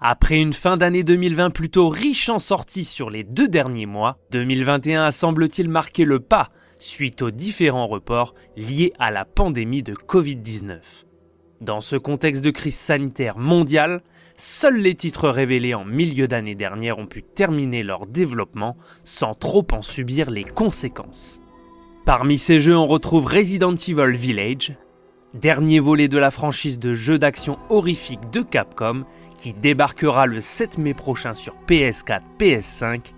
Après une fin d'année 2020 plutôt riche en sorties sur les deux derniers mois, 2021 a semble-t-il marqué le pas suite aux différents reports liés à la pandémie de Covid-19. Dans ce contexte de crise sanitaire mondiale, seuls les titres révélés en milieu d'année dernière ont pu terminer leur développement sans trop en subir les conséquences. Parmi ces jeux, on retrouve Resident Evil Village, dernier volet de la franchise de jeux d'action horrifique de Capcom qui débarquera le 7 mai prochain sur PS4, PS5,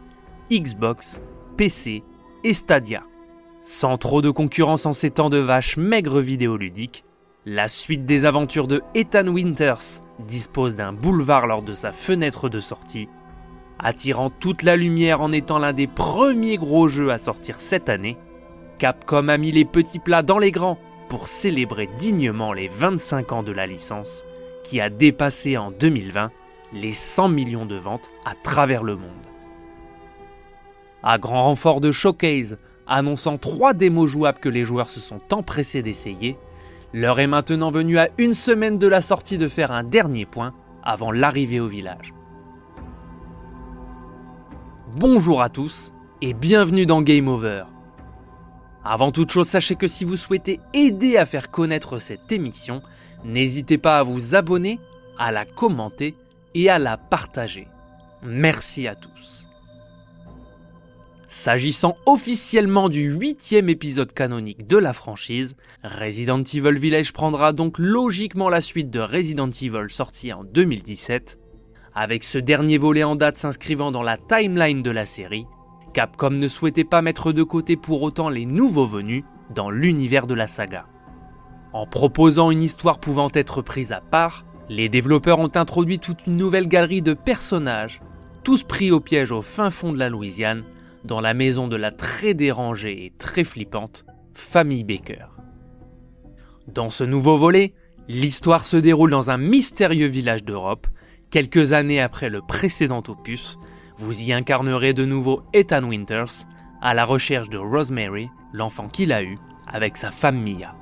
Xbox, PC et Stadia. Sans trop de concurrence en ces temps de vaches maigres vidéoludiques, la suite des aventures de Ethan Winters dispose d'un boulevard lors de sa fenêtre de sortie, attirant toute la lumière en étant l'un des premiers gros jeux à sortir cette année. Capcom a mis les petits plats dans les grands pour célébrer dignement les 25 ans de la licence, qui a dépassé en 2020 les 100 millions de ventes à travers le monde. À grand renfort de showcase, annonçant trois démos jouables que les joueurs se sont empressés d'essayer, l'heure est maintenant venue à une semaine de la sortie de faire un dernier point avant l'arrivée au village. Bonjour à tous et bienvenue dans Game Over. Avant toute chose, sachez que si vous souhaitez aider à faire connaître cette émission, n'hésitez pas à vous abonner, à la commenter et à la partager. Merci à tous. S'agissant officiellement du huitième épisode canonique de la franchise, Resident Evil Village prendra donc logiquement la suite de Resident Evil sorti en 2017. Avec ce dernier volet en date s'inscrivant dans la timeline de la série, Capcom ne souhaitait pas mettre de côté pour autant les nouveaux venus dans l'univers de la saga. En proposant une histoire pouvant être prise à part, les développeurs ont introduit toute une nouvelle galerie de personnages, tous pris au piège au fin fond de la Louisiane, dans la maison de la très dérangée et très flippante famille Baker. Dans ce nouveau volet, l'histoire se déroule dans un mystérieux village d'Europe, quelques années après le précédent opus. Vous y incarnerez de nouveau Ethan Winters, à la recherche de Rosemary, l'enfant qu'il a eu, avec sa femme Mia.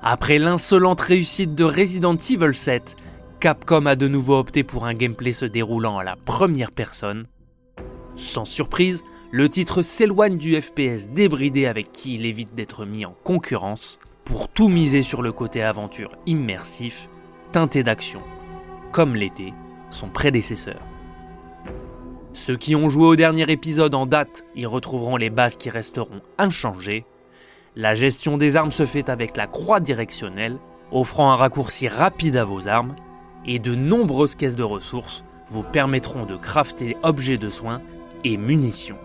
Après l'insolente réussite de Resident Evil 7, Capcom a de nouveau opté pour un gameplay se déroulant à la première personne, sans surprise, le titre s'éloigne du FPS débridé avec qui il évite d'être mis en concurrence pour tout miser sur le côté aventure immersif, teinté d'action, comme l'était son prédécesseur. Ceux qui ont joué au dernier épisode en date y retrouveront les bases qui resteront inchangées. La gestion des armes se fait avec la croix directionnelle, offrant un raccourci rapide à vos armes, et de nombreuses caisses de ressources vous permettront de crafter objets de soins et munitions.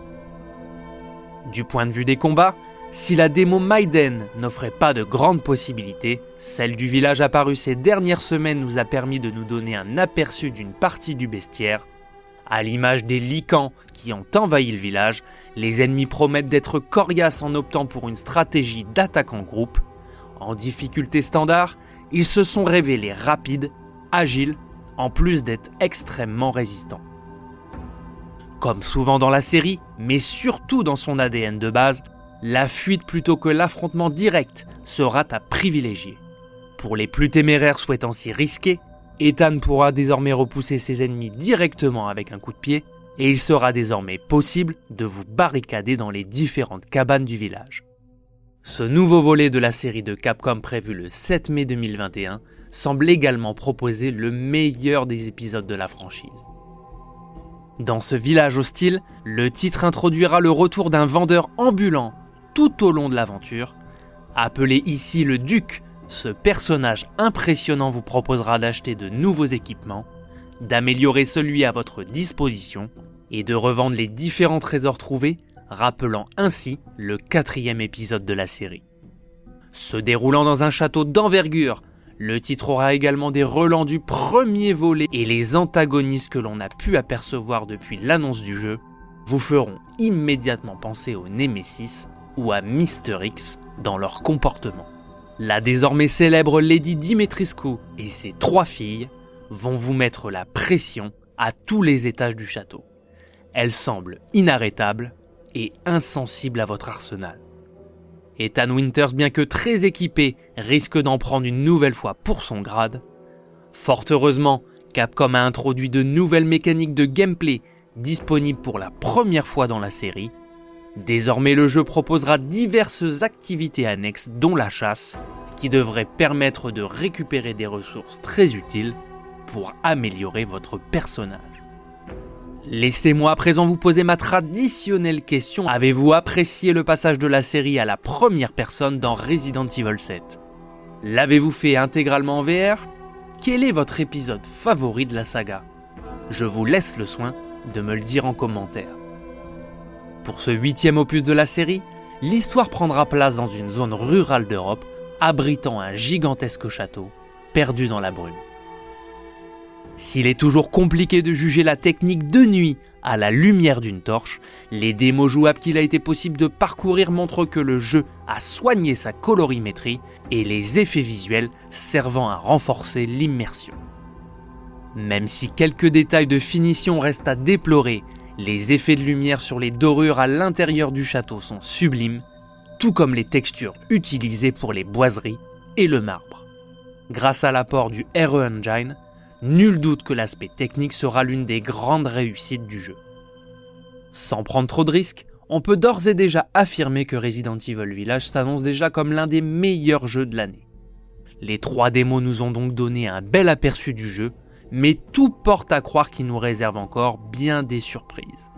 Du point de vue des combats, si la démo Maiden n'offrait pas de grandes possibilités, celle du village apparu ces dernières semaines nous a permis de nous donner un aperçu d'une partie du bestiaire. À l'image des licans qui ont envahi le village, les ennemis promettent d'être coriaces en optant pour une stratégie d'attaque en groupe. En difficulté standard, ils se sont révélés rapides, agiles, en plus d'être extrêmement résistants. Comme souvent dans la série, mais surtout dans son ADN de base, la fuite plutôt que l'affrontement direct sera à privilégier. Pour les plus téméraires souhaitant s'y risquer, Ethan pourra désormais repousser ses ennemis directement avec un coup de pied, et il sera désormais possible de vous barricader dans les différentes cabanes du village. Ce nouveau volet de la série de Capcom prévu le 7 mai 2021 semble également proposer le meilleur des épisodes de la franchise. Dans ce village hostile, le titre introduira le retour d'un vendeur ambulant tout au long de l'aventure. Appelé ici le Duc, ce personnage impressionnant vous proposera d'acheter de nouveaux équipements, d'améliorer celui à votre disposition et de revendre les différents trésors trouvés, rappelant ainsi le quatrième épisode de la série. Se déroulant dans un château d'envergure, le titre aura également des relents du premier volet et les antagonistes que l'on a pu apercevoir depuis l'annonce du jeu vous feront immédiatement penser au Nemesis ou à Mister X dans leur comportement. La désormais célèbre Lady Dimitrescu et ses trois filles vont vous mettre la pression à tous les étages du château. Elles semblent inarrêtables et insensibles à votre arsenal. Ethan Winters, bien que très équipé, risque d'en prendre une nouvelle fois pour son grade. Fort heureusement, Capcom a introduit de nouvelles mécaniques de gameplay disponibles pour la première fois dans la série. Désormais, le jeu proposera diverses activités annexes, dont la chasse, qui devrait permettre de récupérer des ressources très utiles pour améliorer votre personnage. Laissez-moi à présent vous poser ma traditionnelle question. Avez-vous apprécié le passage de la série à la première personne dans Resident Evil 7 L'avez-vous fait intégralement en VR Quel est votre épisode favori de la saga? Je vous laisse le soin de me le dire en commentaire. Pour ce huitième opus de la série, l'histoire prendra place dans une zone rurale d'Europe abritant un gigantesque château perdu dans la brume. S'il est toujours compliqué de juger la technique de nuit à la lumière d'une torche, les démos jouables qu'il a été possible de parcourir montrent que le jeu a soigné sa colorimétrie et les effets visuels servant à renforcer l'immersion. Même si quelques détails de finition restent à déplorer, les effets de lumière sur les dorures à l'intérieur du château sont sublimes, tout comme les textures utilisées pour les boiseries et le marbre. Grâce à l'apport du RE Engine, nul doute que l'aspect technique sera l'une des grandes réussites du jeu. Sans prendre trop de risques, on peut d'ores et déjà affirmer que Resident Evil Village s'annonce déjà comme l'un des meilleurs jeux de l'année. Les trois démos nous ont donc donné un bel aperçu du jeu, mais tout porte à croire qu'il nous réserve encore bien des surprises.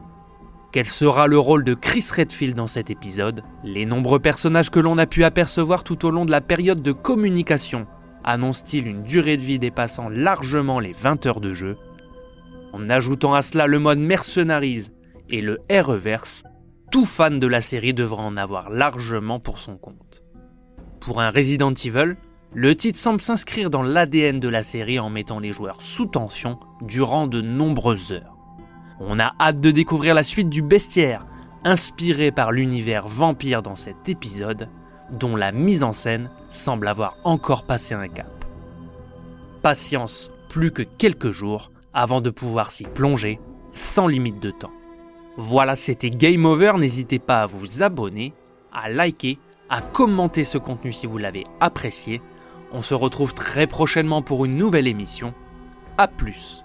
Quel sera le rôle de Chris Redfield dans cet épisode? Les nombreux personnages que l'on a pu apercevoir tout au long de la période de communication annonce-t-il une durée de vie dépassant largement les 20 heures de jeu? En ajoutant à cela le mode Mercenaries et le R-Reverse, tout fan de la série devra en avoir largement pour son compte. Pour un Resident Evil, le titre semble s'inscrire dans l'ADN de la série en mettant les joueurs sous tension durant de nombreuses heures. On a hâte de découvrir la suite du bestiaire, inspiré par l'univers vampire dans cet épisode, dont la mise en scène semble avoir encore passé un cap. Patience, plus que quelques jours avant de pouvoir s'y plonger sans limite de temps. Voilà, c'était Game Over, n'hésitez pas à vous abonner, à liker, à commenter ce contenu si vous l'avez apprécié. On se retrouve très prochainement pour une nouvelle émission. A plus